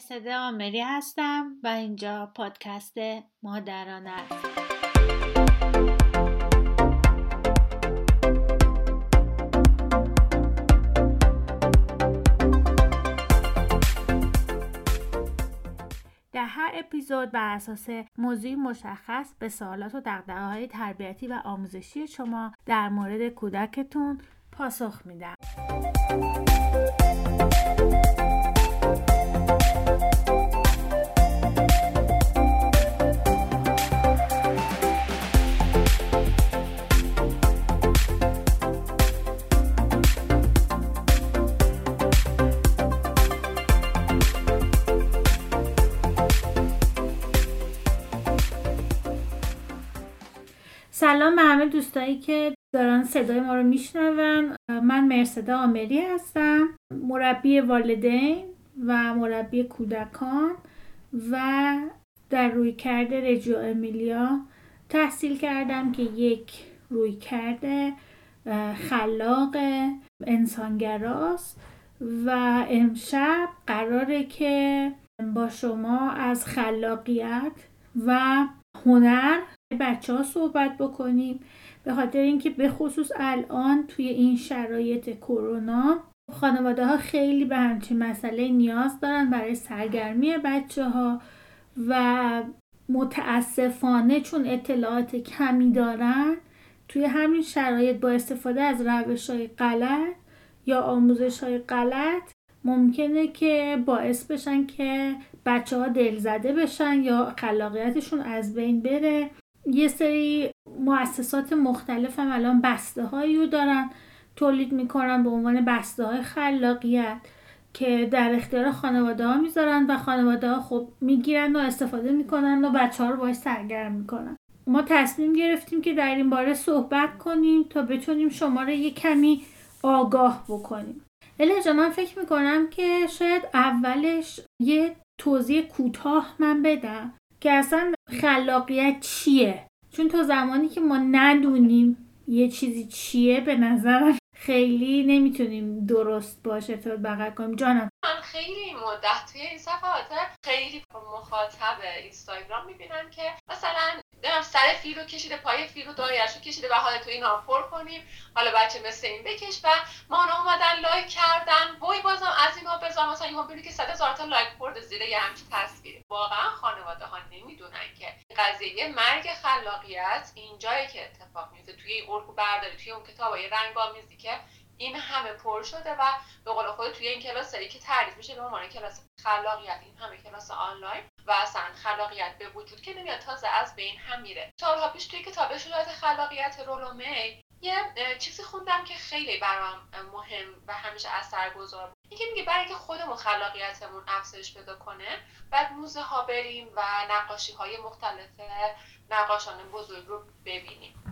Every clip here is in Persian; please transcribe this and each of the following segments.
مرسده آمری هستم و اینجا پادکست مادران است در هر اپیزود بر اساس موضوعی مشخص به سوالات و دقدقه های تربیتی و آموزشی شما در مورد کودکتون پاسخ میدم. سلام به همه دوستایی که دارن صدای ما رو میشنون. من مرسده آمری هستم مربی والدین و مربی کودکان و در روی کرده رجیو امیلیا تحصیل کردم که یک روی کرده خلاق انسانگراست و امشب قراره که با شما از خلاقیت و هنر بچه ها صحبت بکنیم. به خاطر اینکه به خصوص الان توی این شرایط کرونا خانواده ها خیلی به همچین مسئله نیاز دارن برای سرگرمی بچه ها و متاسفانه چون اطلاعات کمی دارن توی همین شرایط با استفاده از روش های غلط یا آموزش های غلط ممکنه که باعث بشن که بچه ها دلزده بشن یا خلاقیتشون از بین بره. یه سری مؤسسات مختلف هم الان بسته هایی رو دارن تولید می‌کنن به عنوان بسته های خلاقیت که در اختیار خانواده ها می‌ذارن و خانواده ها خب می‌گیرن و استفاده می‌کنن و بچه ها رو باش سرگرم می‌کنن. ما تصمیم گرفتیم که در این باره صحبت کنیم تا بتونیم شما رو یه کمی آگاه بکنیم. الهجا من فکر می‌کنم که شاید اولش یه توضیح کوتاه من بدم. که اصلا خلاقیت چیه؟ چون تا زمانی که ما ندونیم یه چیزی چیه به نظرم خیلی نمی‌تونیم درست باشه تا بغل کنیم. جانم. من خیلی مدت توی این صفحات خیلی مخاطب اینستاگرام می‌بینم که مثلا سر فیل رو کشیده پای فیل رو دایرش رو کشیده و حالا تو این پر کنیم. حالا بچه مثل این بکش و ما اومدن like کردن. وای بازم از اینا بذار مثلا این ببینی که صد هزار تا like برده زیر یه همچین تصویر واقعا خانواده ها نمی‌دونن که قضیه مرگ خلاقیت اینجایی که اتفاق میفته توی این الگو برداری توی اون کتاب های رنگ‌آمیزی که این همه پر شده و به قول خود توی این کلاس که تعریف میشه به عنوان کلاس خلاقیت این همه کلاس آنلاین و اصلا خلاقیت به وجود که نمیاد تازه از بین هم میره. سالها پیش توی کتاب شجاعت خلاقیت رولو می یه چیزی خوندم که خیلی برام مهم و همیشه اثرگذار بود. اینکه میگه برای اینکه خودمون خلاقیتمون افزایش پیدا کنه بعد موزه ها بریم و نقاشی های مختلف نقاشان بزرگ رو ببینیم.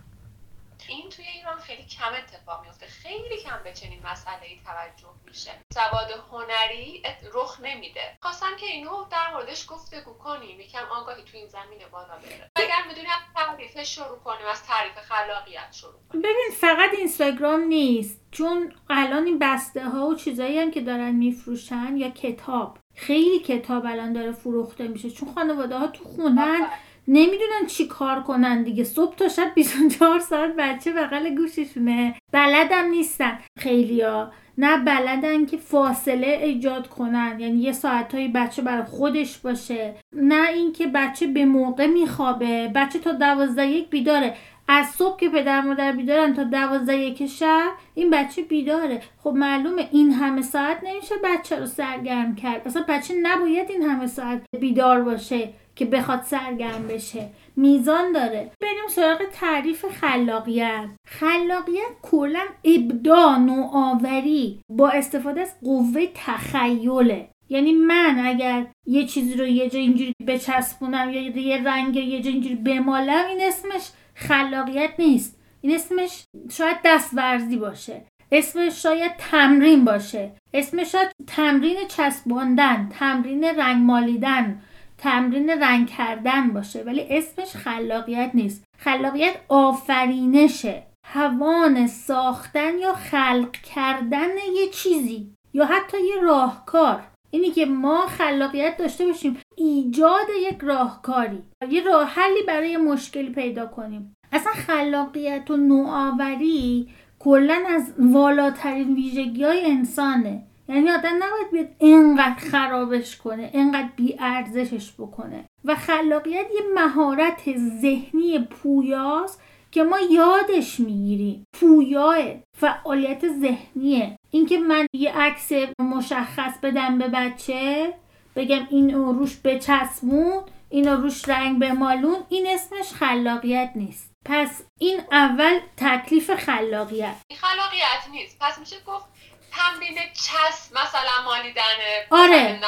این توی ایران خیلی کم اتفاق میفته. خیلی کم به چنین مسئله ای توجه میشه. سواد هنری رخ نمیده. خواستم که اینو در موردش گفتگو کنیم. یکم آگاهی توی این زمینه بالا بره. اگر می‌دونی از تعریفش شروع کنیم از تعریف خلاقیت شروع کنیم. ببین فقط اینستاگرام نیست. چون الان این بسته ها و چیزایی هم که دارن میفروشن یا کتاب. خیلی کتاب الان داره فروخته میشه. چون خانواده ها تو خونن نمی‌دونن چی کار کنن دیگه. صبح تا شب 24 ساعت بچه بغل گوششونه. بلدم نیستن. خیلیا نه بلدن که فاصله ایجاد کنن. یعنی یه ساعتهایی بچه برای خودش باشه. نه اینکه بچه به موقع میخوابه. بچه تا دوازده یک بیداره. از صبح که پدر مادر بیدارن تا دوازده یک شب این بچه بیداره. خب معلومه این همه ساعت نمیشه بچه رو سرگرم کرد. اصلا بچه نباید این همه ساعت بیدار باشه. که بخواد سرگرم بشه. میزان داره. بریم سراغ تعریف خلاقیت. خلاقیت کلا ابداع نوآوری. با استفاده از قوه تخیله. یعنی من اگر یه چیزی رو یه جا اینجوری بچسبونم یا یه رنگ یه جا اینجوری بمالم این اسمش خلاقیت نیست. این اسمش شاید دستورزی باشه. اسمش شاید تمرین باشه. اسمش شاید تمرین چسباندن تمرین رنگ مالیدن. تمرین رنگ کردن باشه ولی اسمش خلاقیت نیست. خلاقیت آفرینشه. هوان ساختن یا خلق کردن یه چیزی یا حتی یه راهکار. اینی که ما خلاقیت داشته باشیم ایجاد یک راهکاری. یه راه حلی برای مشکلی پیدا کنیم. اصلا خلاقیت و نوآوری کلا از والاترین ویژگی های انسانه. یعنی آدم نباید بیاد اینقدر خرابش کنه اینقدر بیارزشش بکنه. و خلاقیت یه مهارت ذهنی پویاست که ما یادش می‌گیریم. پویاه فعالیت ذهنیه. اینکه من یه عکس مشخص بدم به بچه بگم این روش بچسبون اینو روش رنگ بمالون این اسمش خلاقیت نیست. پس این اول تکلیف خلاقیت. خلاقیت نیست. پس میشه گفت تمرین چسب مثلا مالیدن آره.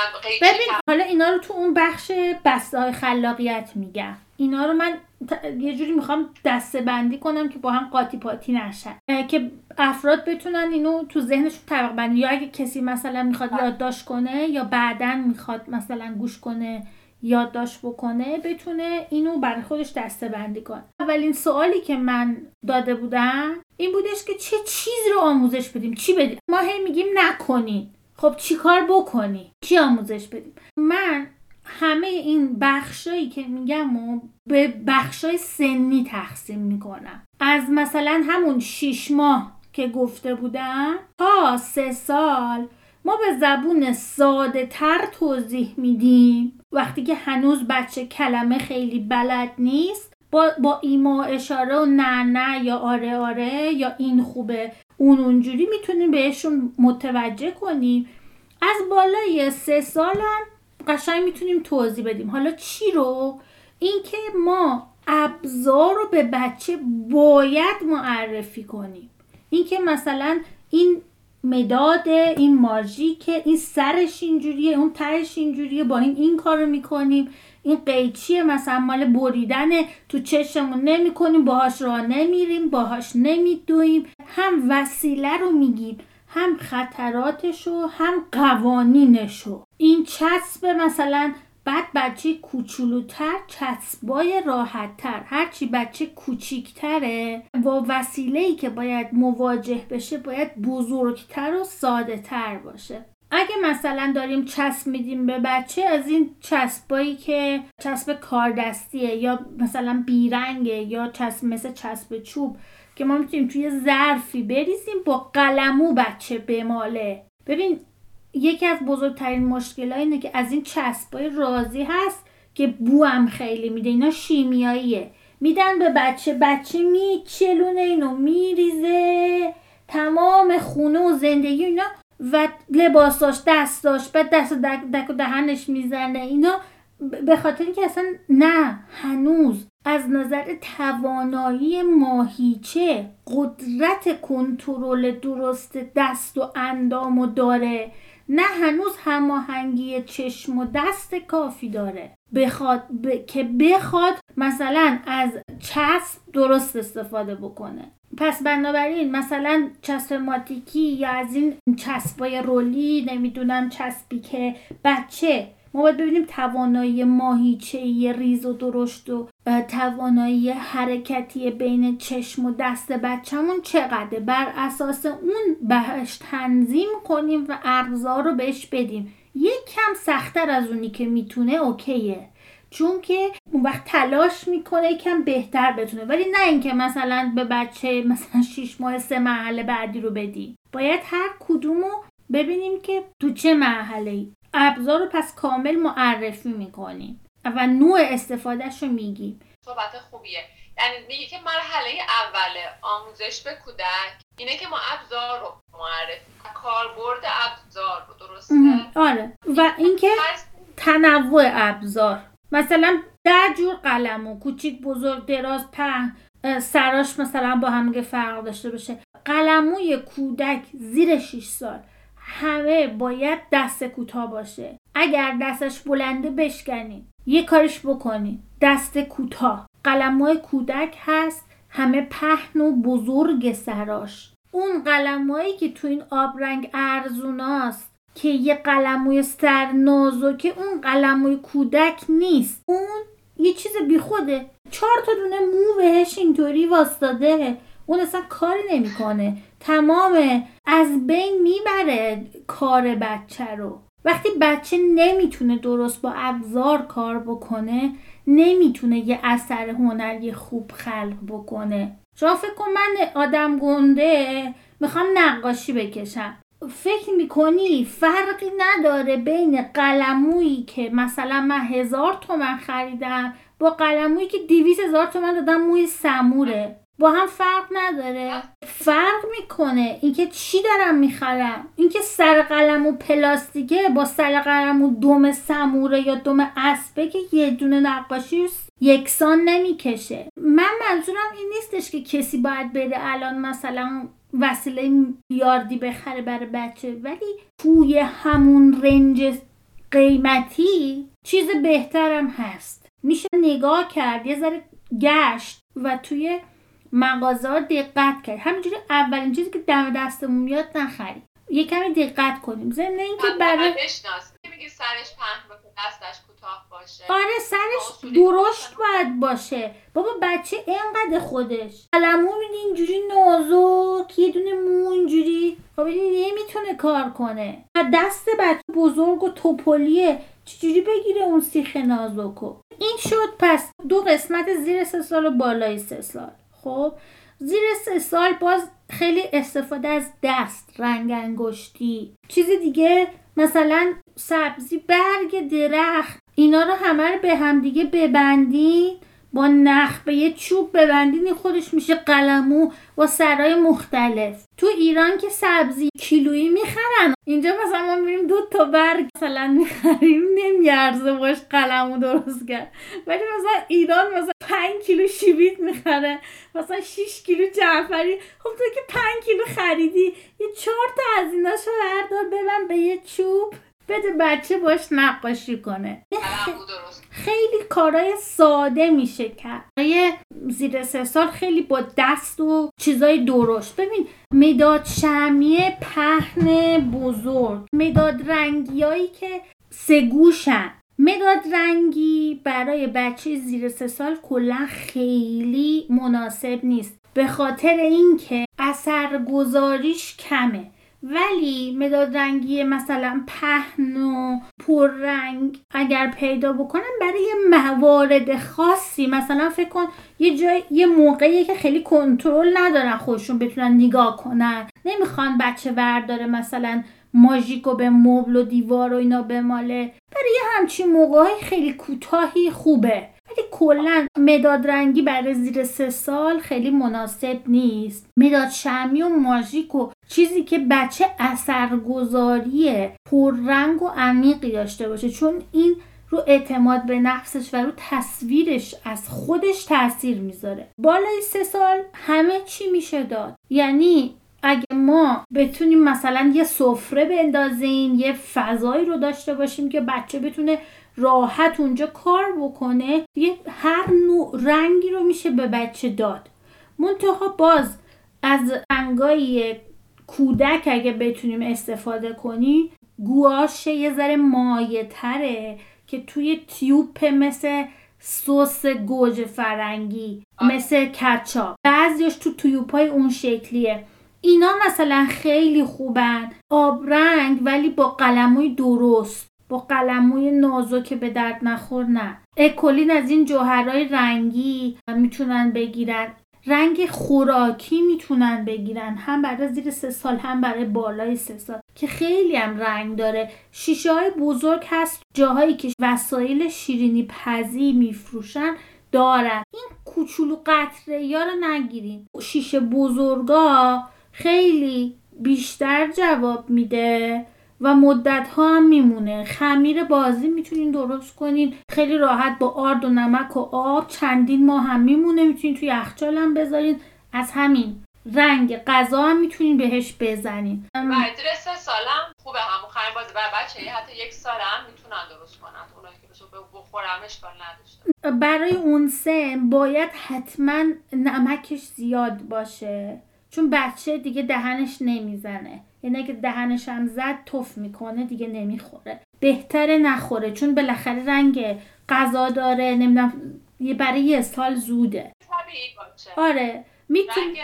ببین حالا اینا رو تو اون بخش بسته های خلاقیت میگم. اینا رو من یه جوری می‌خوام دسته بندی کنم که با هم قاطی پاتی نشن. که افراد بتونن اینو تو ذهنشون طبق بندی. یا اگه کسی مثلا می‌خواد. یادداشت کنه یا بعدا می‌خواد مثلا گوش کنه یادداشت بکنه بتونه اینو برای خودش دسته بندی کنه. اولین سوالی که من داده بودم این بودش که چه چیزی رو آموزش بدیم؟ چی بدیم؟ ما هی میگیم نکنین خب چی کار بکنی؟ چی آموزش بدیم؟ من همه این بخشایی که میگم و به بخشای سنی تقسیم می‌کنم. از مثلا همون شیش ماه که گفته بودم تا سه سال ما به زبون ساده تر توضیح میدیم. وقتی که هنوز بچه کلمه خیلی بلد نیست با, با ایما اشاره و نه نه یا آره آره یا این خوبه اون اونجوری می‌تونیم بهشون متوجه کنیم. از بالای سه سال هم قشنگ می‌تونیم توضیح بدیم. حالا چی رو؟ اینکه ما ابزار رو به بچه باید معرفی کنیم. اینکه مثلا این مداد این ماژیکه این سرش اینجوریه اون ترش اینجوریه با این این کارو می‌کنیم. این قیچیه مثلا مال بریدن تو چشمون نمی‌کنیم باهاش راه نمیریم باهاش نمیدویم. هم وسیله رو میگیم هم خطراتشو هم قوانینشو. این چسب مثلا بعد بچه کوچولوتر چسبای راحتتر. هرچی بچه کوچیکتره با وسیله ای که باید مواجه بشه باید بزرگتر و ساده تر باشه. اگه مثلا داریم چسب میدیم به بچه از این چسبایی که چسب کاردستیه یا مثلا بیرنگه یا چسب مثل چسب چوب که ما می‌تونیم توی ظرفی بریزیم با قلمو بچه بماله. ببین یکی از بزرگترین مشکل اینه که از این چسبای رازی هست که بو هم خیلی میده. اینا شیمیاییه. میدن به بچه بچه میچلونه اینو میریزه تمام خونه و زندگی اینا و لباساش دستاش بعد دست دک و دهنش می‌زنه. اینا به خاطر اینکه اصلا نه هنوز. از نظر توانایی ماهیچه قدرت کنترل درست دست و اندامو داره. نه هنوز هماهنگی چشم و دست کافی داره. بخواد که بخواد مثلا از چسب درست استفاده بکنه. پس بنابراین مثلا چسب ماتیکی یا از این چسبای رولی نمی‌دونم چسبی که بچه ما باید ببینیم توانایی ماهیچه ریز و درشت و توانایی حرکتی بین چشم و دست بچهمون چقدره؟ بر اساس اون بهش تنظیم کنیم و ابزار رو بهش بدیم. یک کم سختتر از اونی که می‌تونه اوکیه. چون که اون وقت تلاش می‌کنه یکم بهتر بتونه. ولی نه اینکه مثلا به بچه مثلا 6 ماه سه مرحله بعدی رو بدی. باید هر کدومو ببینیم که تو چه مرحله ای ابزار رو پس کامل معرفی می‌کنیم. و نوع استفادهش رو میگیم. صحبت خوبیه. یعنی میگه که مرحله اول آموزش به کودک اینه که ما ابزار رو معرفی کاربرد ابزار رو درسته؟ آره. و اینکه تنوع ابزار. مثلا در جور قلم و کوچیک بزرگ دراز په سراش مثلا با هم فرق داشته باشه. قلموی کودک زیر 6 سال. همه باید دست کوتاه باشه. اگر دستش بلنده بشکنید یه کارش بکنید دست کوتاه. قلموی کودک هست همه پهن و بزرگ سراش. اون قلمایی که تو این آبرنگ ارزوناست که یه قلموی سر نازکه اون قلموی کودک نیست. اون یه چیز بیخوده. چهار تا دونه مو بهش اینطوری واستاده اون اصلا کاری نمی‌کنه. تمام از بین می‌بره کار بچه رو. وقتی بچه نمی‌تونه درست با ابزار کار بکنه نمی‌تونه یه اثر هنری خوب خلق بکنه. شما فکر کن من آدم گنده می‌خوام نقاشی بکشم. فکر می‌کنی فرقی نداره بین قلمویی که مثلا من هزار تومن خریدم با قلمویی که دیویس هزار تومن دادم موی سموره. با هم فرق نداره. فرق می‌کنه اینکه چی دارم می‌خرم. اینکه سر قلم و پلاستیکه با سر قلم و دم سموره یا دم اسبه که یه دونه نقاشی یکسان نمی‌کشه. من منظورم این نیستش که کسی باید بره الان مثلا وسیله یاردی بخره برای بچه ولی توی همون رنج قیمتی چیز بهترم هست. میشه نگاه کرد یه ذره گشت و توی مغازه دقت کرد. همینجوری اولین چیزی که دم دستمون میاد نخریم. یه کمی دقت کنیم. ضمن اینکه برای میگی سرش پهن دستش کوتاه باشه. آره سرش درشت باید باشه. بابا بچه اینقدر خودش. قلمو میدی اینجوری نازک یه دونه مو اینجوری. خب نمی‌تونه کار کنه. و دست بچه بزرگ و توپلیه. چجوری بگیره اون سیخ نازکو این شد پس دو قسمت زیر سه سال و بالای سه سال خب زیر سه سال باز خیلی استفاده از دست رنگ انگشتی. چیز دیگه مثلا سبزی برگ درخت اینا رو همه رو به هم دیگه ببندین. با نخ به یه چوب ببندین خودش میشه قلمو با سرای مختلف. تو ایران که سبزی کیلویی می‌خرن. اینجا مثلا ما میریم دو تا برگ مثلا می‌خریم نمیارزه باش قلمو درست کرد. ولی مثلا ایران مثلا 5 کیلو شیبیت می‌خره. مثلا 6 کیلو جعفری. خب تو که 5 کیلو خریدی. یه چهار تا از ایناشو بردار ببن به یه چوب. بده بچه باش نقاشی کنه. خیلی کارای ساده میشه کرد. زیر سه سال خیلی با دست و چیزای درشت. ببین مداد شمیه پهن بزرگ. مداد رنگیایی که سگوشن مداد رنگی برای بچه زیر سه سال کلا خیلی مناسب نیست. به خاطر اینکه اثرگذاریش کمه. ولی مداد رنگی مثلا پهن و پررنگ اگر پیدا بکنن برای موارد خاصی مثلا فکر کن یه جای یه موقعی که خیلی کنترل ندارن خودشون بتونن نگاه کنن. نمی‌خوان بچه ورداره مثلا ماژیک به مبل و دیوار و اینا بماله. برای همچین موقعی خیلی کوتاهی خوبه. ولی کلا مداد رنگی برای زیر سه سال خیلی مناسب نیست. مداد شمی و ماژیک و چیزی که بچه اثرگذاری پررنگ و عمیقی داشته باشه. چون این رو اعتماد به نفسش و رو تصویرش از خودش تاثیر می‌ذاره. بالای سه سال همه چی میشه داد. یعنی اگه ما بتونیم مثلا یه سفره بندازیم یه فضایی رو داشته باشیم که بچه بتونه راحت اونجا کار بکنه یه هر نوع رنگی رو میشه به بچه داد. منتها باز از رنگای کودک اگه بتونیم استفاده کنیم گواش یه ذره مایه تره که توی تیوپ مثل سس گوجه فرنگی مثل کچاپ. بعضیش تو تیوپ های اون شکلیه. اینا مثلا خیلی خوبن. آبرنگ ولی با قلموی درست. با قلموی نازک به درد نخور نه. اکولین از این جوهرهای رنگی می‌تونن بگیرن. رنگ خوراکی می‌تونن بگیرن. هم برای زیر سه سال هم برای بالای سه سال. که خیلی هم رنگ داره. شیشه های بزرگ هست. جاهایی که وسایل شیرینی پزی میفروشن دارن. این کوچولو قطره یا رو نگیرین. شیشه بزرگا خیلی بیشتر جواب میده. و مدت ها هم میمونه. خمیر بازی می‌تونین درست کنین. خیلی راحت با آرد و نمک و آب چندین ماه هم میمونه. می‌تونین توی یخچال هم بذارین. از همین رنگ غذا هم می‌تونین بهش بزنین. و سه سالم خوبه. همون خمیر بازی. و بچه حتی یک سال هم می‌تونن درست کنن. اونایی که بخورم اشکال نداشته برای اون سن باید حتما نمکش زیاد باشه. چون بچه دیگه دهنش نمی‌زنه. یعنی اگه دهنش هم زد تف می‌کنه دیگه نمی‌خوره. بهتره نخوره چون بالاخره رنگ غذا داره نمی‌دونم یه برای یه سال زوده. طبیعی باشه. آره میتون... رنگ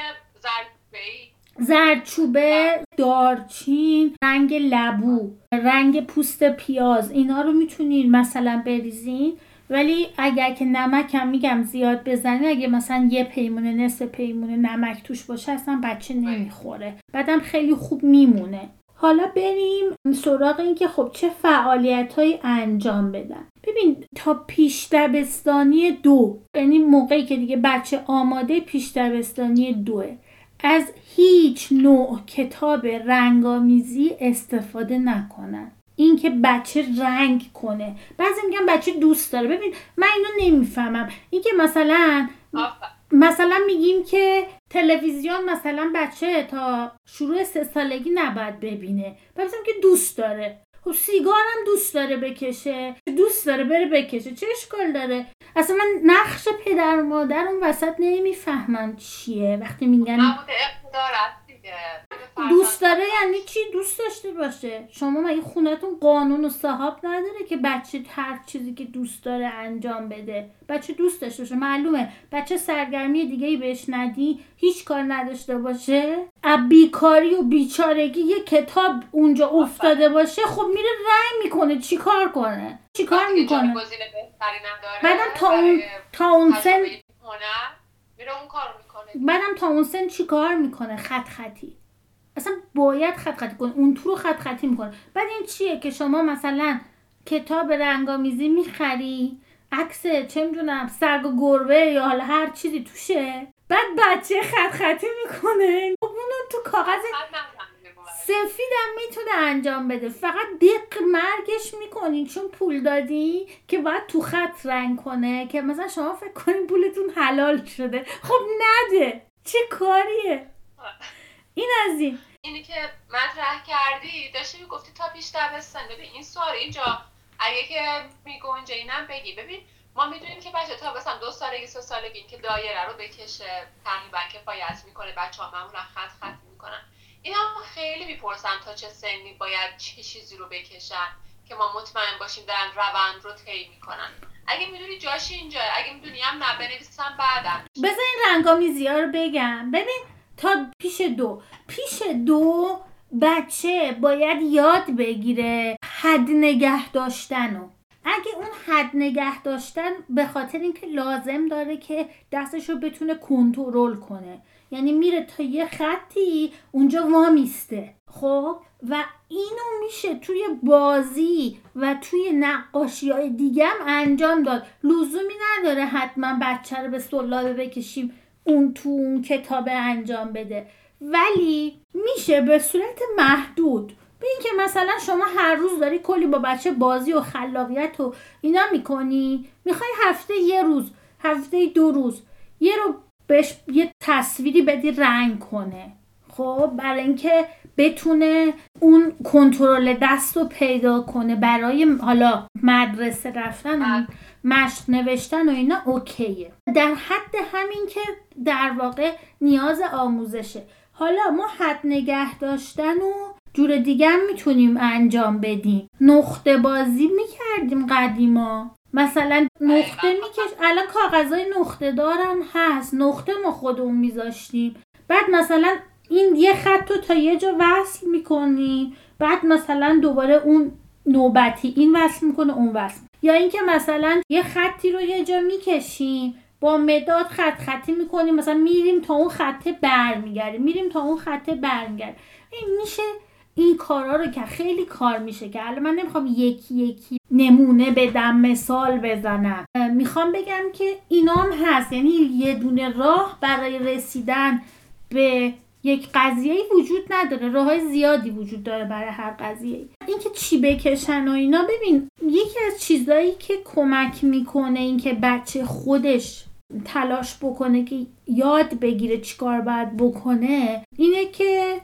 زردچوبه دارچین رنگ لبو رنگ پوست پیاز اینا رو می‌تونین مثلا بریزین. ولی اگر که نمک هم میگم زیاد بزنی اگه مثلا یه پیمونه نصف پیمونه نمک توش باشه اصلا بچه نمی‌خوره. بعدم خیلی خوب میمونه. حالا بریم سراغ این که خب چه فعالیت های انجام بدن. ببین تا پیش دبستانی دو یعنی موقعی که دیگه بچه آماده پیش دبستانی دوه. از هیچ نوع کتاب رنگامیزی استفاده نکنن. اینکه بچه رنگ کنه. بعضی میگن بچه دوست داره. ببین من اینو نمی‌فهمم. اینکه مثلا مثلا میگیم که تلویزیون مثلا بچه تا شروع سه سالگی نباید ببینه. بعد که دوست داره. خب سیگارم دوست داره بکشه. دوست داره بره بکشه. چه اشکال داره؟ اصلا من نقش پدر و مادر اون وسط نمی‌فهمم چیه. وقتی میگن دوست داره یعنی چی؟ دوست داشته باشه. شما مگه خونتون قانون و صاحب نداره که بچه هر چیزی که دوست داره انجام بده؟ بچه دوست داشته باشه. معلومه. بچه سرگرمی دیگه ای بهش ندی هیچ کار نداشته باشه. بیکاری و بیچارگی یه کتاب اونجا افتاده باشه خب میره رنگ می‌کنه. چی کار کنه؟ چی کار می‌کنه؟ بعدم تا اون تا اون سن میره اون کارو بعدم تا اون سن چی کار می‌کنه؟ خط خطی. اصلا باید خط خطی کنه. اون تو رو خط خطی می‌کنه. بعد این چیه که شما مثلا کتاب رنگامیزی می‌خری؟ عکس چه می‌دونم سگ و گربه یا حالا هر چیزی توشه. بعد بچه خط خطی می‌کنه. خب اونو تو کاغذ سفیدم می‌تونه انجام بده. فقط دق مرگش می‌کنین. چون پول دادی که باید تو خط رنگ کنه که مثلا شما فکر کنین پولتون حلال شده. خب نده. چه کاریه؟ این از این. اینی که مطرح کردی داشتی می‌گفتی تا پیش دبستان. ببین این سوال اینجا. اگه که میگنجه اینم بگی. ببین ما می‌دونیم که بچه تا مثلا دو سالگی سه سالگی که دایره رو بکشه. تقریبا کفایت می‌کنه. بچه ها معمولا خط خط می‌کنن. اینا خیلی می‌پرسن تا چه سنی باید چه چیزی رو بکشن که ما مطمئن باشیم دارن روند رو طی می‌کنن. اگه می‌دونی جاش اینجا اگه می‌دونی هم نه بنویسم بعدم بذار این رنگامیزی رو بگم. ببین تا پیش دو. پیش دو بچه باید یاد بگیره حد نگه داشتن و اگه اون حد نگه داشتن به خاطر اینکه لازم داره که دستش رو بتونه کنترل کنه. یعنی میره تا یه خطی اونجا وامیسته. خب؟ و اینو میشه توی بازی و توی نقاشی های دیگه هم انجام داد. لزومی نداره حتما بچه رو به سلابه بکشیم اون تو اون کتاب انجام بده. ولی میشه به صورت محدود به اینکه مثلا شما هر روز داری کلی با بچه بازی و خلاقیت و اینا می‌کنی می‌خوای هفته یه روز هفته دو روز یه رو بهش یه تصویری بدی رنگ کنه. خب برای اینکه بتونه اون کنترل دست رو پیدا کنه برای حالا مدرسه رفتن و مشق نوشتن و اینا اوکیه. در حد همین که در واقع نیاز آموزشه. حالا ما حد نگه داشتن و جور دیگه هم می‌تونیم انجام بدیم. نقطه بازی می‌کردیم قدیما. مثلا نقطه میکش الان کاغذهای نقطه دارن هست. نقطه ما خودمون میذاشتیم. بعد مثلا این یه خط رو تا یه جا وصل می‌کنی. بعد مثلا دوباره اون نوبتی این وصل می‌کنه اون وصل. یا اینکه مثلا یه خطی رو یه جا می‌کشیم. با مداد خط خطی می‌کنیم. مثلا میریم تا اون خطه برمیگردیم. میریم تا اون خطه برمیگردیم. این میشه این کارا رو که خیلی کار میشه که الان من نمی‌خوام یکی یکی نمونه بدم مثال بزنم. می‌خوام بگم که اینام هست. یعنی یه دونه راه برای رسیدن به یک قضیه وجود نداره. راه های زیادی وجود داره برای هر قضیه اینکه چی بکشن و اینا ببین یکی از چیزهایی که کمک می‌کنه اینکه بچه خودش تلاش بکنه که یاد بگیره چیکار باید بکنه اینه که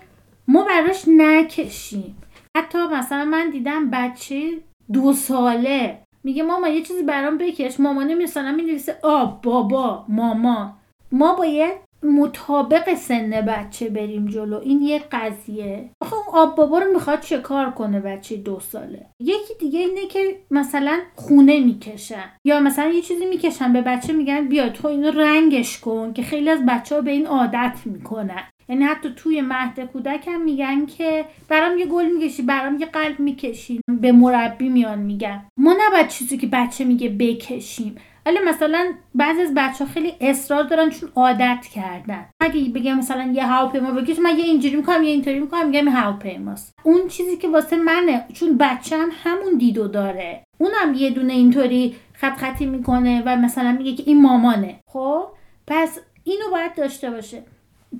ما براش نکشیم. حتی مثلا من دیدم بچه دو ساله. میگه ماما یه چیزی برام بکش. مامانه مثلا می نویسه آب بابا ماما. ما باید مطابق سن بچه بریم جلو. این یه قضیه. آخه اون آب بابا رو می‌خواد چه کار کنه بچه دو ساله؟ یکی دیگه اینه که مثلا خونه می‌کشن. یا مثلا یه چیزی می‌کشن به بچه میگن بیا تو اینو رنگش کن که خیلی از بچه ها به این عادت می‌کنن. یعنی حتی توی مهد کودک هم میگن که برام یه گل می‌کشی برام یه قلب می‌کشی. به مربی میان میگن. ما نباید چیزی که بچه میگه بکشیم. ولی مثلا بعضی از بچه ها خیلی اصرار دارن چون عادت کردن. اگه بگم مثلا یه هواپیما بکش من یه اینجوری می‌کنم یه اینطوری می‌کنم میگم هواپیماست. اون چیزی که واسه منه چون بچه هم همون دیدو داره. اونم یه دونه اینطوری خط خطی می‌کنه و مثلا میگه که این مامانه. خب پس اینو باید داشته باشه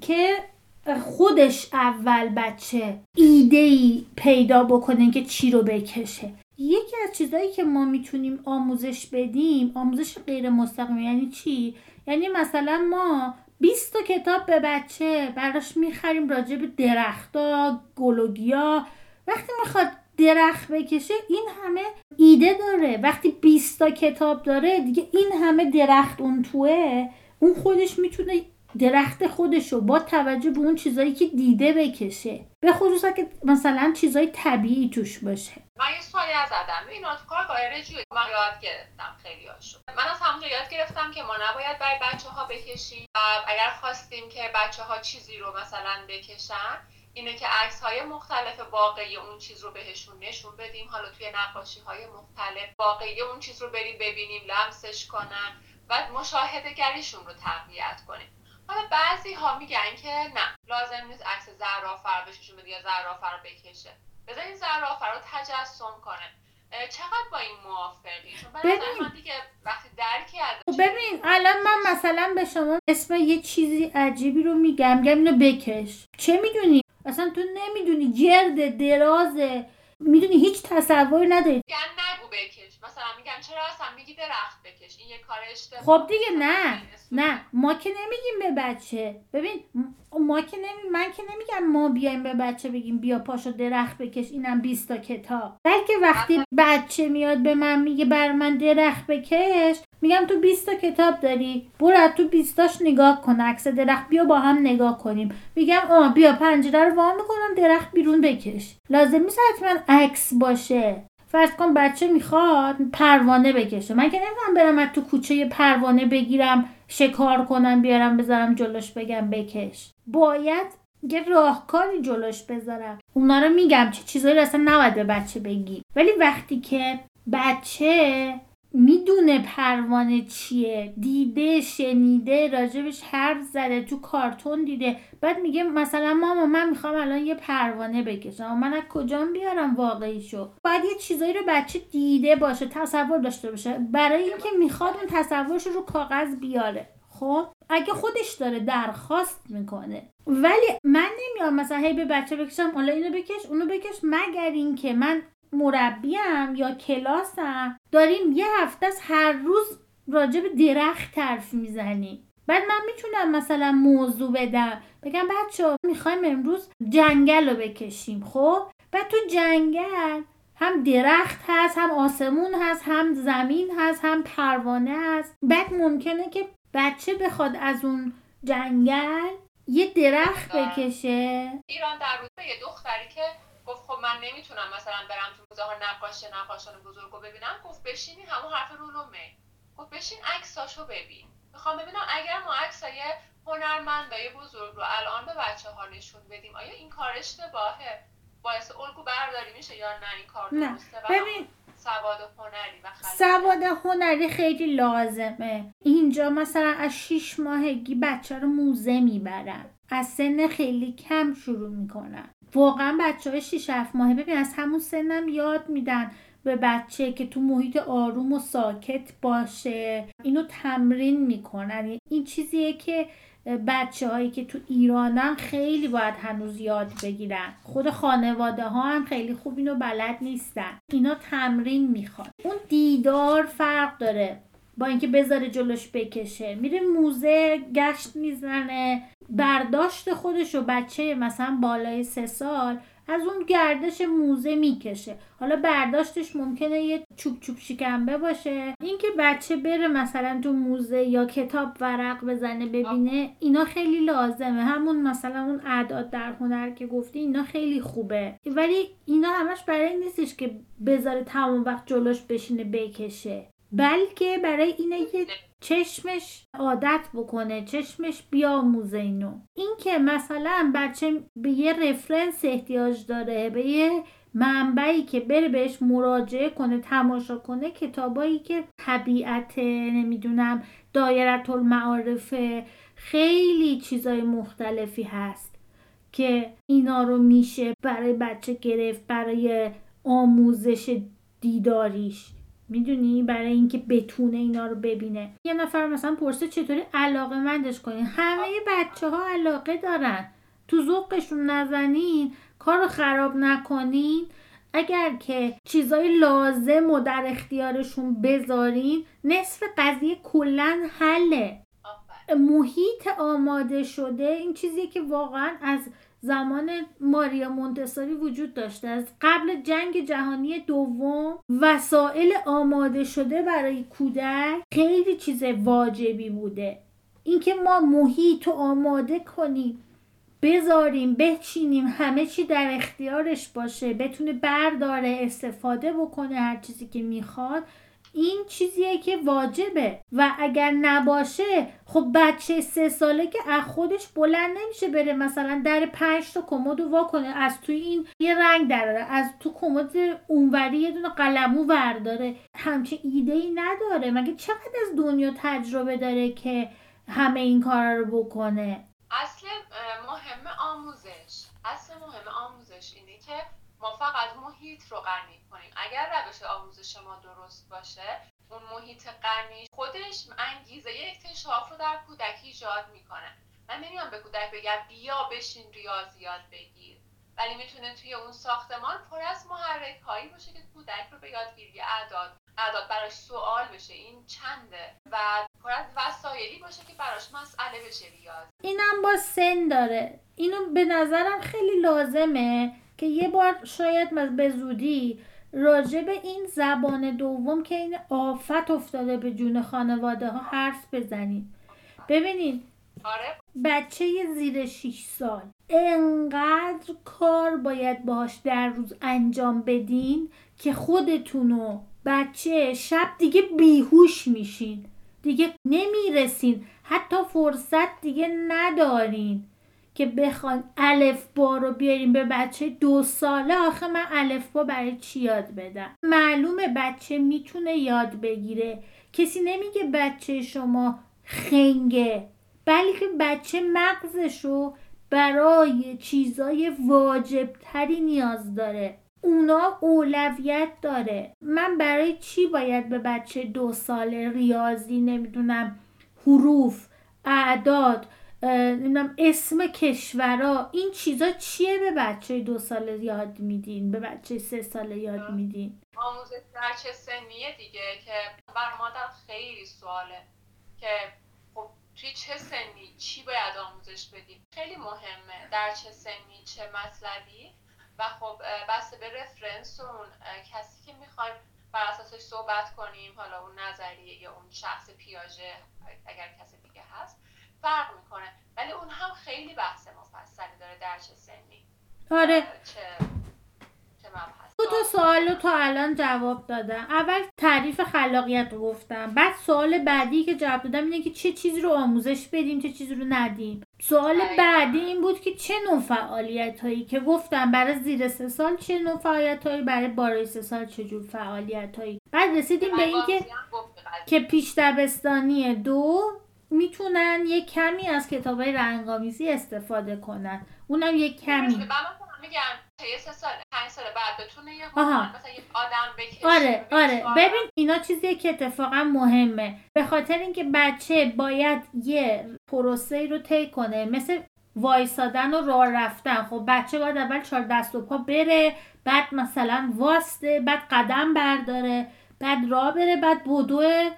که خودش اول بچه ایده ای پیدا بکنه که چی رو بکشه. یکی از چیزهایی که ما می‌تونیم آموزش بدیم آموزش غیر مستقیم یعنی چی؟ یعنی مثلا ما 20 تا کتاب به بچه براش می‌خریم راجع به درختا گلوگیا وقتی می‌خواد درخت بکشه این همه ایده داره. وقتی 20 تا کتاب داره دیگه این همه درخت اون توه. اون خودش می‌تونه درخت خودش رو با توجه به اون چیزایی که دیده بکشه. به خصوص که مثلا چیزای طبیعی توش باشه. من یه سوالی از ادم این کار من یاد گرفتم خیلی هاشو. من از همونجا یاد گرفتم که ما نباید برای بچه ها بکشیم. و اگر خواستیم که بچه ها چیزی رو مثلا بکشن اینه که عکس های مختلف واقعی اون چیز رو بهشون نشون بدیم. حالا توی نقاشی های مختلف واقعی اون چیز رو بریم ببینیم لمسش کنن و مشاهده گریشون رو تقویت کنیم. بعضی ها میگن که نه لازم نیست عکس زرافه رو بشه یا زرافه رو بکشه. بذار این زرافه رو تجسم کنه. چقدر با این موافقی؟ چون ببین. دیگه وقتی درکی از خب ببین الان من مثلا به شما اسم یه چیزی عجیبی رو میگم میگم اینو بکش. چه می‌دونی؟ اصلا تو نمی‌دونی. جرد درازه می‌دونی؟ هیچ تصور نداری. میگن نگو بکش. مثلا میگن چرا اصلا میگی درخت بکش؟ این یه کار اشتباه خب دیگه نه. نه ما که نمیگیم به بچه. ببین ما که نمی من که نمیگم ما بیایم به بچه بگیم بیا پاشو درخت بکش اینم 20 تا کتاب. بلکه وقتی بچه میاد به من میگه بر من درخت بکش میگم تو 20 تا کتاب داری؟ برو تو 20 تاش نگاه کن عکس درخت بیا با هم نگاه کنیم. میگم آه بیا پنجره رو وا می‌کنم درخت بیرون بکش. لازم نیست حتما عکس باشه. فرض کن بچه می‌خواد پروانه بکشه. من که نمی‌دونم برم از تو کوچه پروانه بگیرم شکار کنم بیارم بذارم جلوش بگم بکش. باید یه راهکاری جلوش بذارم. اونا رو میگم چه چیزایی اصلا نباید به بچه بگی. ولی وقتی که بچه می‌دونه پروانه چیه. دیده شنیده راجبش حرف زده تو کارتون دیده. بعد میگه مثلا ماما من می‌خوام الان یه پروانه بکشم. من از کجا بیارم واقعی شو باید یه چیزایی رو بچه دیده باشه تصور داشته باشه. برای اینکه می‌خواد اون تصورش رو کاغذ بیاره. خب؟ اگه خودش داره درخواست می‌کنه. ولی من نمیام مثلا هی به بچه بکشم حالا اینو بکش اونو بکش مگر اینکه من مربیم یا کلاسم داریم یه هفته از هر روز راجع به درخت حرف می‌زنیم. بعد من می‌تونم مثلا موضوع بدم. بگم بچه می‌خوایم امروز جنگل رو بکشیم خب؟ بعد تو جنگل هم درخت هست هم آسمون هست هم زمین هست هم پروانه هست. بعد ممکنه که بچه بخواد از اون جنگل یه درخت بکشه. ایران در روز یه دختری که گفت خب من نمی‌تونم مثلا برم تو موزه ها نقاش نقاشان بزرگ رو ببینم. گفت بشینی همون حرف رولومه گفت بشین عکساشو ببین. می‌خوام ببینم اگر ما عکسای هنرمندای بزرگ رو الان به بچه ها نشون بدیم آیا این کار اشتباهه؟ باعث الگو برداری میشه یا نه؟ این کار درسته؟ ببین سواد هنری و سواد هنری خیلی لازمه. اینجا مثلا از شیش ماهگی بچه رو موزه می‌برن. از سن خیلی کم شروع می‌کنن. واقعا بچه های 6 7 ماهه. ببین از همون سنم یاد میدن به بچه که تو محیط آروم و ساکت باشه. اینو تمرین می‌کنن. این چیزیه که بچه هایی که تو ایرانن خیلی باید هنوز یاد بگیرن. خود خانواده ها هم خیلی خوب اینو بلد نیستن. اینا تمرین می‌خواد اون دیدار فرق داره. با اینکه بذاره جلوش بکشه. میره موزه گشت می‌زنه. برداشت خودش و بچه مثلا بالای سه سال از اون گردش موزه می‌کشه. حالا برداشتش ممکنه یه چوب چوب شکنبه باشه. اینکه بچه بره مثلا تو موزه یا کتاب ورق بزنه ببینه اینا خیلی لازمه. همون مثلا اون اعداد در هنر که گفتی اینا خیلی خوبه. ولی اینا همش برای نیستش که بذاره تمام وقت جلوش بشینه بکشه. بلکه برای اینه که چشمش عادت بکنه چشمش بیاموزه اینو. این که مثلا بچه به یه رفرنس احتیاج داره به یه منبعی که بره بهش مراجعه کنه تماشا کنه کتابایی که طبیعت نمی‌دونم دایرت المعارف خیلی چیزای مختلفی هست که اینا رو میشه برای بچه گرفت برای آموزش دیداریش. می‌دونی؟ برای اینکه بتونه اینا رو ببینه. یه نفر مثلا پرسه چطوری علاقه مندش کنین همه بچه ها علاقه دارن. تو ذوقشون نزنین کار رو خراب نکنین. اگر که چیزای لازم و در اختیارشون بذارین نصف قضیه کلا حله. محیط آماده شده این چیزی که واقعا از زمان ماریا مونتساری وجود داشته. از قبل جنگ جهانی دوم وسایل آماده شده برای کودک خیلی چیز واجبی بوده. اینکه ما محیط رو آماده کنیم بذاریم بچینیم همه چی در اختیارش باشه بتونه برداره استفاده بکنه هر چیزی که می‌خواد این چیزیه که واجبه. و اگر نباشه خب بچه سه ساله که از خودش بلند نمیشه بره مثلا در پنج تا کمد وا کنه از توی این یه رنگ داره از تو کمد اونوری یه دونه قلمو ورداره. همچین ایده ای نداره. مگه چقدر از دنیا تجربه داره که همه این کارا رو بکنه؟ اصل مهم آموزش. اصل مهم آموزش اینه که ما فقط محیط رو غنی کنیم اگر روش آموزش ما درست باشه اون محیط غنی خودش انگیزه اکتشاف رو در کودک ایجاد می‌کنه. من نمیام به کودک بگم بیا بشین ریاضیات بگیر. ولی می‌تونه توی اون ساختمان پر از محرک هایی باشه که کودک رو به یادگیری اعداد اعداد براش سوال بشه. این چنده؟ و پر از وسایلی باشه که براش مسئله بشه ریاضی اینم با سن داره. اینو به نظرم خیلی لازمه. که یه بار شاید به زودی راجع به این زبان دوم که این آفت افتاده به جون خانواده ها حرف بزنیم. ببینید آره. بچه زیر 6 سال. انقدر کار باید باش در روز انجام بدین که خودتونو بچه شب دیگه بیهوش میشین. دیگه نمی‌رسین. حتی فرصت دیگه ندارین. که بخوان الف با رو بیاریم به بچه دو ساله آخه من الف با برای چی یاد بدم؟ معلومه بچه می‌تونه یاد بگیره. کسی نمیگه بچه شما خنگه. بلکه بچه مغزش رو برای چیزای واجبتری نیاز داره. اونا اولویت داره. من برای چی باید به بچه دو ساله ریاضی نمی‌دونم حروف اعداد نمی‌دونم اسم کشورا این چیزا چیه به بچه دو ساله یاد میدین؟ به بچه سه ساله یاد میدین؟ آموزش در چه سنیه دیگه که بر مادر خیلی سواله که خب توی چه سنی؟ چی باید آموزش بدیم؟ خیلی مهمه در چه سنی چه مطلبی و خب بسته به رفرنس اون کسی که می‌خوایم بر اساسش صحبت کنیم حالا اون نظریه یا اون شخص پیاژه اگر کسی دیگه هست. فرق می‌کنه. ولی اون هم خیلی بحث مفصلی داره در چه سنی. آره. چه چه مبحث. دو تا سوال رو تا الان جواب دادم. اول تعریف خلاقیت رو گفتم. بعد سوال بعدی که جواب دادم اینه که چه چیزی رو آموزش بدیم چه چیزی رو ندیم. سوال بعدی این بود که چه نوع فعالیت هایی که گفتم برای زیر سه سال چه نوع فعالیت هایی برای بالای سه سال چه جور فعالیت هایی بعد رسیدیم به اینکه که پیش دبستانی دو می‌تونن یه کمی از کتاب های رنگامیزی استفاده کنن. اونم یه کمی. میگم یه سه سال پنج سال بعد بتونه یه مثلا یه آدم بکشه آره آره. ببین اینا چیزیه که اتفاقا مهمه. به خاطر اینکه بچه باید یه پروسه رو طی کنه. مثل وایسادن و راه رفتن. خب بچه باید اول چهار دست و پا بره بعد مثلا واسته بعد قدم برداره بعد راه بره بعد بدوه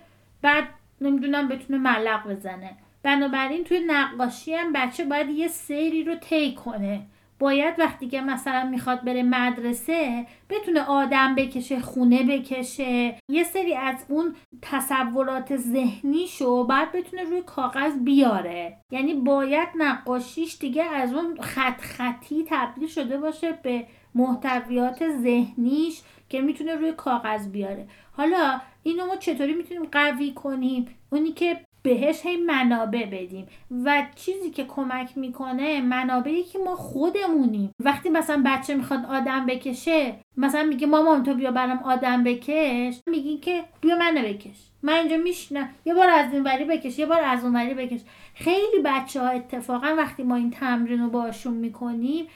بعد نمی‌دونم بتونه ملق بزنه. بنابراین توی نقاشی هم بچه باید یه سری رو طی کنه. باید وقتی که مثلا می‌خواد بره مدرسه بتونه آدم بکشه خونه بکشه. یه سری از اون تصورات ذهنیشو باید بتونه روی کاغذ بیاره. یعنی باید نقاشیش دیگه از اون خط خطی تبدیل شده باشه به محتویات ذهنیش که می‌تونه روی کاغذ بیاره. حالا اینو ما چطوری می‌تونیم قوی کنیم؟ اونی که بهش هی منابع بدیم. و چیزی که کمک می‌کنه منابعی که ما خودمونیم. وقتی مثلا بچه می‌خواد آدم بکشه مثلا میگه مامان تو بیا برام آدم بکش میگی که بیا منو بکش. من اینجا میشنم یه بار از این وری بکش یه بار از اون وری بکش. خیلی بچه ها اتفاقا وقتی ما این تمرین رو باشون می‌کنیم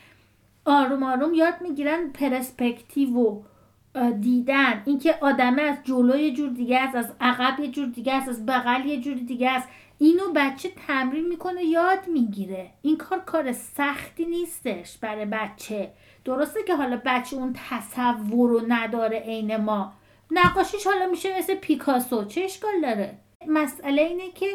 آروم آروم یاد می‌گیرن پرسپکتیو و دیدن. اینکه آدمه از جلو یه جور دیگه است از عقب یه جور دیگه است از بغل یه جور دیگه است. اینو بچه تمرین می‌کنه یاد می‌گیره. این کار کار سختی نیستش برای بچه. درسته که حالا بچه اون تصور رو نداره عین ما. نقاشیش حالا میشه مثل پیکاسو. چه اشکال داره؟ مسئله اینه که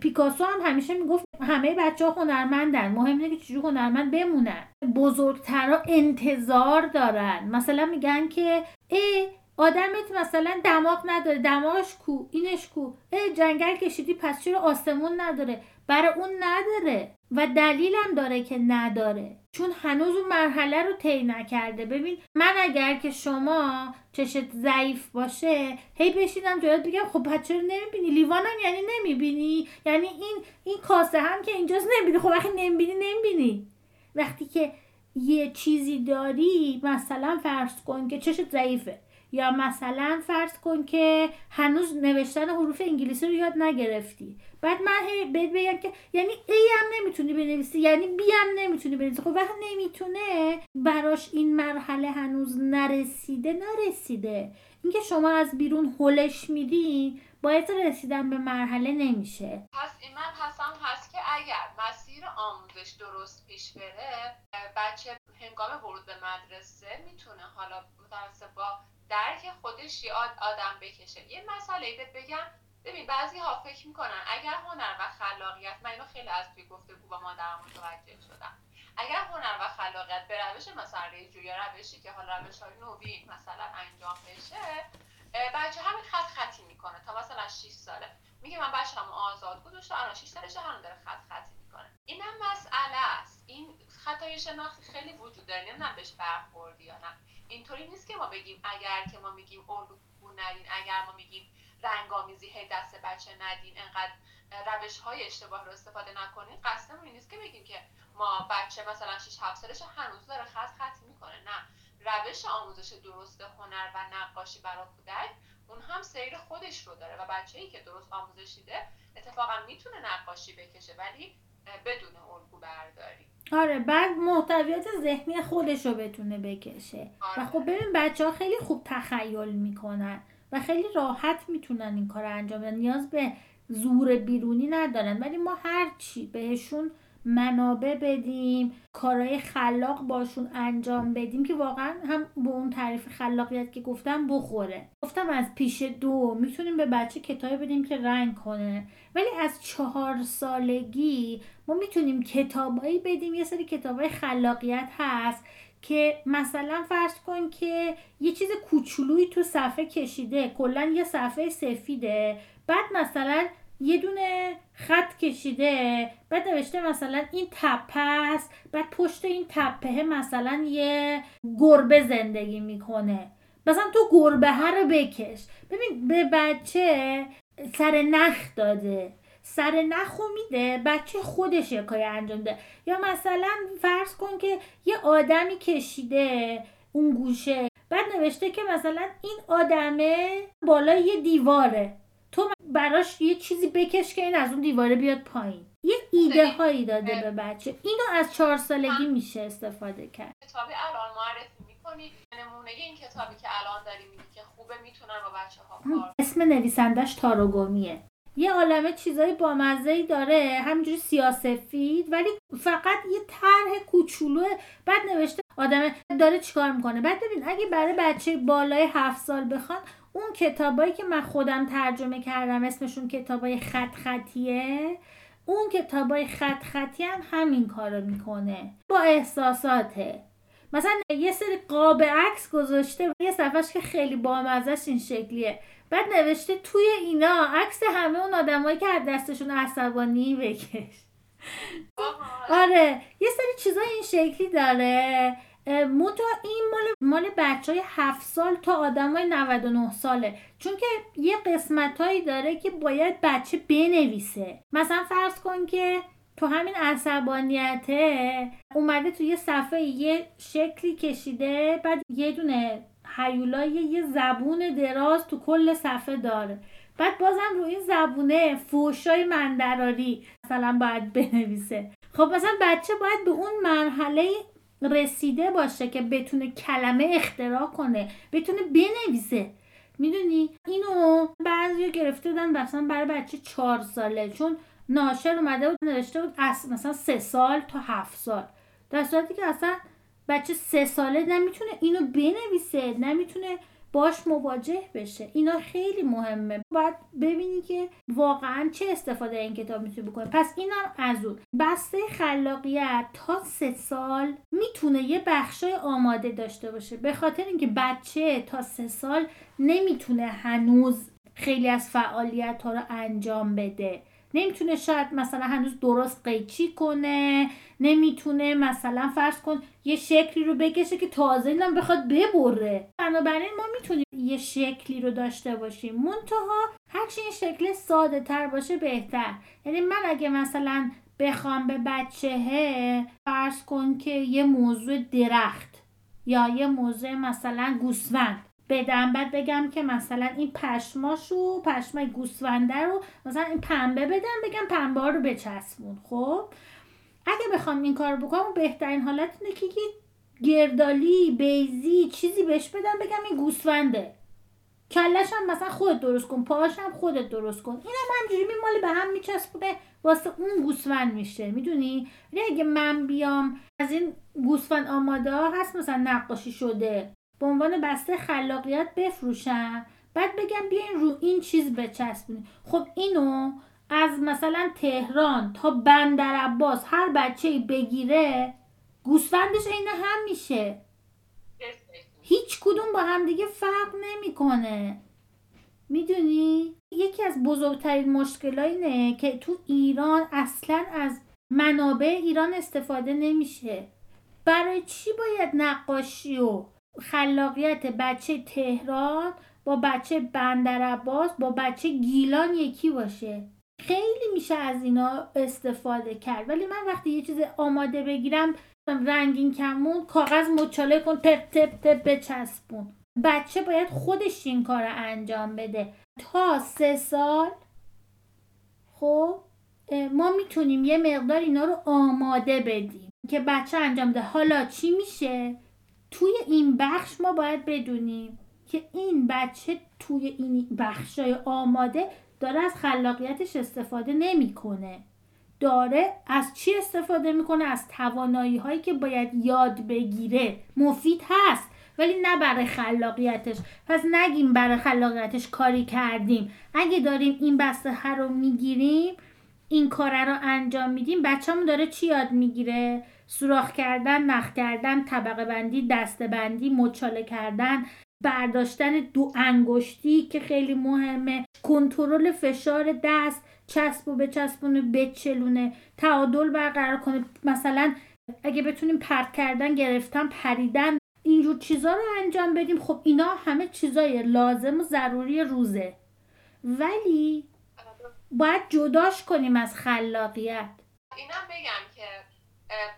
پیکاسو هم همیشه می‌گفت همه بچه ها هنرمندن. مهم اینه که چجور هنرمند بمونن. بزرگترها انتظار دارن. مثلا میگن که ای آدمت مثلا دماغ نداره دماغش کو اینش کو. ای جنگل کشیدی پس چرا آسمون نداره؟ برای اون نداره. و دلیلم داره که نداره. چون هنوز اون مرحله رو طی نکرده. ببین من اگر که شما چشت ضعیف باشه هی بشینم جایت بگم خب بچه رو نمی‌بینی؟ لیوانم یعنی نمی‌بینی؟ یعنی این این کاسه هم که اینجاست نمی‌بینی. خب وقتی نمی‌بینی نمی‌بینی. وقتی که یه چیزی داری مثلا فرض کن که چشت ضعیفه. یا مثلا فرض کن که هنوز نوشتن حروف انگلیسی رو یاد نگرفتی. بعد من بهت بگم که یعنی ای هم نمی‌تونی بنویسی یعنی بی هم نمی‌تونی بنویسی. خب وقتی نمی‌تونه براش این مرحله هنوز نرسیده نرسیده. اینکه شما از بیرون هلش میدین باید رسیدن به مرحله نمیشه. پس این من حسم هست که اگر مسیر آموزش درست پیش بره بچه هنگام ورود به مدرسه می‌تونه حالا متوسط با درک خودش یه آدم بکشه. یه مسئله بهت بگم. ببین بعضی ها فکر می‌کنن اگر هنر و خلاقیت من اینو خیلی از توی گفتگو با مادرم متوجه شدم. اگر هنر و خلاقیت به روش مثلا ریجو یا روشی که حالا روش های نوین مثلا انجام بشه بچه همین خط خطی می‌کنه تا مثلا 6 ساله. میگه من بچه هم آزاد گذاشته الان 6 سالشه هنوز داره خط خطی می‌کنه. اینم مسئله است. این خطای شناختی خیلی وجود داره. نمی‌دونم بهش برخوردی یا نه. اینطوری نیست که ما بگیم اگر که ما میگیم الگو ندین اگر ما میگیم رنگامیزی هی دست بچه ندین انقدر روش های اشتباه رو استفاده نکنین قصدمون این نیست که بگیم که ما بچه مثلا 6 7 سالش هنوز داره خط خط می‌کنه. نه. روش آموزش درست هنر و نقاشی برای کودک اون هم سیر خودش رو داره و بچه ای که درست آموزش دیده اتفاقا می‌تونه نقاشی بکشه ولی بدون الگو برداری. آره بعد محتویات ذهنی خودش رو بتونه بکشه. آره. و خب ببین بچه ها خیلی خوب تخیل می‌کنن و خیلی راحت می‌تونن این کار انجام بدن. نیاز به زور بیرونی ندارن ولی ما هر چی بهشون منابع بدیم کارهای خلاق باشون انجام بدیم که واقعا هم به اون تعریف خلاقیت که گفتم بخوره. گفتم از پیش دو می‌تونیم به بچه کتابی بدیم که رنگ کنه. ولی از چهار سالگی ما می‌تونیم کتابایی بدیم یه سری کتابای خلاقیت هست که مثلا فرض کن که یه چیز کوچولویی تو صفحه کشیده کلا یه صفحه سفیده. بعد مثلا یه دونه خط کشیده بعد نوشته مثلا این تپه است بعد پشت این تپه مثلا یه گربه زندگی می‌کنه. مثلا تو گربه ها رو بکش. ببین به بچه سر نخ داده. سر نخو میده بچه خودش یه کاری انجام ده. یا مثلا فرض کن که یه آدمی کشیده اون گوشه. بعد نوشته که مثلا این آدمه بالای یه دیواره. تو براش یه چیزی بکش که این از اون دیواره بیاد پایین. یه ایده هایی داده به بچه. اینو از چهار سالگی میشه استفاده کرد. کتابی الان معرفی می‌کنی. نمونه این کتابی که الان داری میگی که خوبه می‌تونن با بچه ها کار اسم نویسندش تاروگومیه یه عالمه چیزای بامزه ای داره. همینجوری سیاسفید ولی فقط یه طرح کوچولو بعد نوشته آدم داره چیکار می‌کنه. بعد ببین اگه برای بچه بالای هفت سال بخوان اون کتابایی که من خودم ترجمه کردم اسمشون کتابای خط خطیه. اون کتابای خط خطی هم همین کارو می‌کنه. با احساساته. مثلا یه سری قاب عکس گذاشته یه صفحش که خیلی بامزش این شکلیه. بعد نوشته توی اینا عکس همه اون آدمایی که از دستشون عصبانی بکش. آره یه سری چیزای این شکلی داره. منتها این مال مال بچه های 7 سال تا آدم های 99 ساله. چون که یه قسمت هایی داره که باید بچه بنویسه. مثلا فرض کن که تو همین عصبانیته اومده تو یه صفحه یه شکلی کشیده بعد یه دونه هیولای یه زبون دراز تو کل صفحه داره. بعد بازم روی این زبونه فوشای مندراری مثلا باید بنویسه. خب مثلا بچه باید به اون مرحله رسیده باشه که بتونه کلمه اختراع کنه بتونه بنویسه. می‌دونی؟ اینو بعضی گرفته بودن مثلا برای بچه چهار ساله چون ناشر اومده بود نوشته بود مثلا سه سال تا هفت سال. در صورتی که اصلا بچه سه ساله نمی‌تونه اینو بنویسه نمی‌تونه باش مواجه بشه. اینا خیلی مهمه. باید ببینی که واقعا چه استفاده این کتاب می‌تونی بکنه. پس اینا از اون. بسته خلاقیت تا سه سال می‌تونه یه بخشای آماده داشته باشه. به خاطر اینکه بچه تا سه سال نمی‌تونه هنوز خیلی از فعالیت ها رو انجام بده. نمی‌تونه شاید مثلا هنوز درست قیچی کنه نمی‌تونه مثلا فرض کن یه شکلی رو بکشه که تازه اینم بخواد ببره. بنابراین ما می‌تونیم یه شکلی رو داشته باشیم. منتها هرچی این شکل ساده تر باشه بهتر. یعنی من اگه مثلا بخوام به بچه فرض کن که یه موضوع درخت یا یه موضوع مثلا گوسفند بدم. بعد بگم که مثلا این پشماشو پشمای گوسفنده رو مثلا این پنبه بدم بگم پنبه رو بچسبون. خب؟ اگه بخوام این کار بکنم بهترین حالت اینه که گردالی بیزی چیزی بهش بدم بگم این گوسفنده. کلش هم مثلا خودت درست کن پاهاش هم خودت درست کن. این هم همجوری مال به هم میچسبونه واسه اون گوسفند میشه. می‌دونی؟ اگه من بیام از این گوسفند آماده ها هست مثلا نقاشی شده. به عنوان بسته خلاقیت بفروشن بعد بگم بیاین رو این چیز بچسبونید. خب اینو از مثلا تهران تا بندر عباس هر بچه بگیره گوسفندش عین هم میشه. هیچ کدوم با همدیگه فرق نمی‌کنه. می‌دونی؟ یکی از بزرگترین مشکل اینه که تو ایران اصلا از منابع ایران استفاده نمیشه. برای چی باید نقاشی و خلاقیت بچه تهران با بچه بندر با بچه گیلان یکی باشه. خیلی میشه از اینا استفاده کرد. ولی من وقتی یه چیز آماده بگیرم رنگین کمون کاغذ مچاله کن تپ تپ تپ بچسبون. بچه باید خودش این کار رو انجام بده. تا سه سال خب ما می‌تونیم یه مقدار اینا رو آماده بدیم که بچه انجام بده. حالا چی میشه؟ توی این بخش ما باید بدونیم که این بچه توی این بخشای آماده داره از خلاقیتش استفاده نمی‌کنه. داره از چی استفاده می‌کنه؟ از توانایی هایی که باید یاد بگیره. مفید هست ولی نه برای خلاقیتش. پس نگیم برای خلاقیتش کاری کردیم. اگه داریم این بسته هر رو می‌گیریم این کار رو انجام میدیم بچه‌مون داره چی یاد می‌گیره؟ سوراخ کردن نخ کردن طبقه بندی دسته بندی مچاله کردن برداشتن دو انگشتی که خیلی مهمه کنترل فشار دست چسب و بچسبونه بچلونه تعادل برقرار کنه. مثلا اگه بتونیم پرت کردن گرفتن پریدن اینجور چیزا رو انجام بدیم. خب اینا همه چیزای لازم و ضروری روزه. ولی باید جداش کنیم از خلاقیت. اینم بگم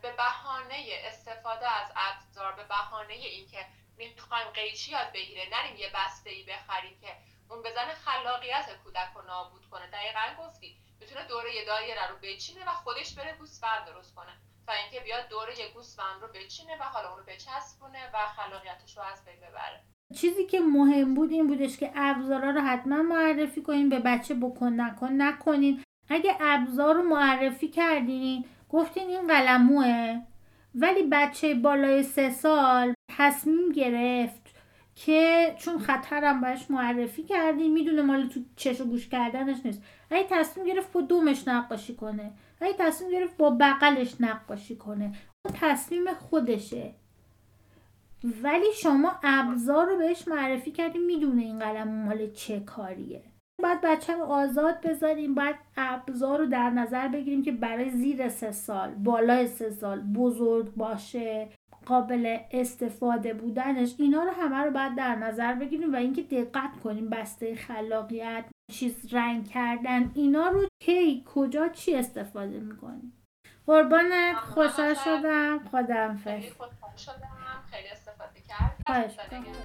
به بهانه استفاده از ابزار به بهانه اینکه می‌خوایم قیچی یاد بگیره نریم یه بسته ای بخریم که اون بزن خلاقیت کودک رو نابود کنه. دقیقا گفتی می‌تونه دوره دایره رو بچینه و خودش بره گوسفند درست کنه. تا اینکه بیاد دوره یه گوسفند رو بچینه و حالا اون رو بچسبونه و خلاقیتش رو از بین ببره. چیزی که مهم بود این بودش که ابزارا رو حتما معرفی کنین به بچه بکن نکن نکنین. اگه ابزار رو معرفی کردین گفتین این قلموه. ولی بچه بالای سه سال تصمیم گرفت که چون خطرم باش معرفی کردیم می‌دونه مال تو چش و گوش کردنش نیست. اگه تصمیم گرفت با دومش نقاشی کنه. اگه تصمیم گرفت با بغلش نقاشی کنه. اون تصمیم خودشه. ولی شما ابزار رو بهش معرفی کردیم می‌دونه این قلم مال چه کاریه. باید بچه رو آزاد بذاریم باید ابزار رو در نظر بگیریم که برای زیر سه سال بالای سه سال بزرگ باشه قابل استفاده بودنش. اینا رو همه رو باید در نظر بگیریم و اینکه دقت کنیم بسته خلاقیت چیز رنگ کردن اینا رو کی کجا چی استفاده می‌کنیم. قربانت خوشحال شدم. خودم خیلی خوشحال شدم. خیلی استفاده کردم.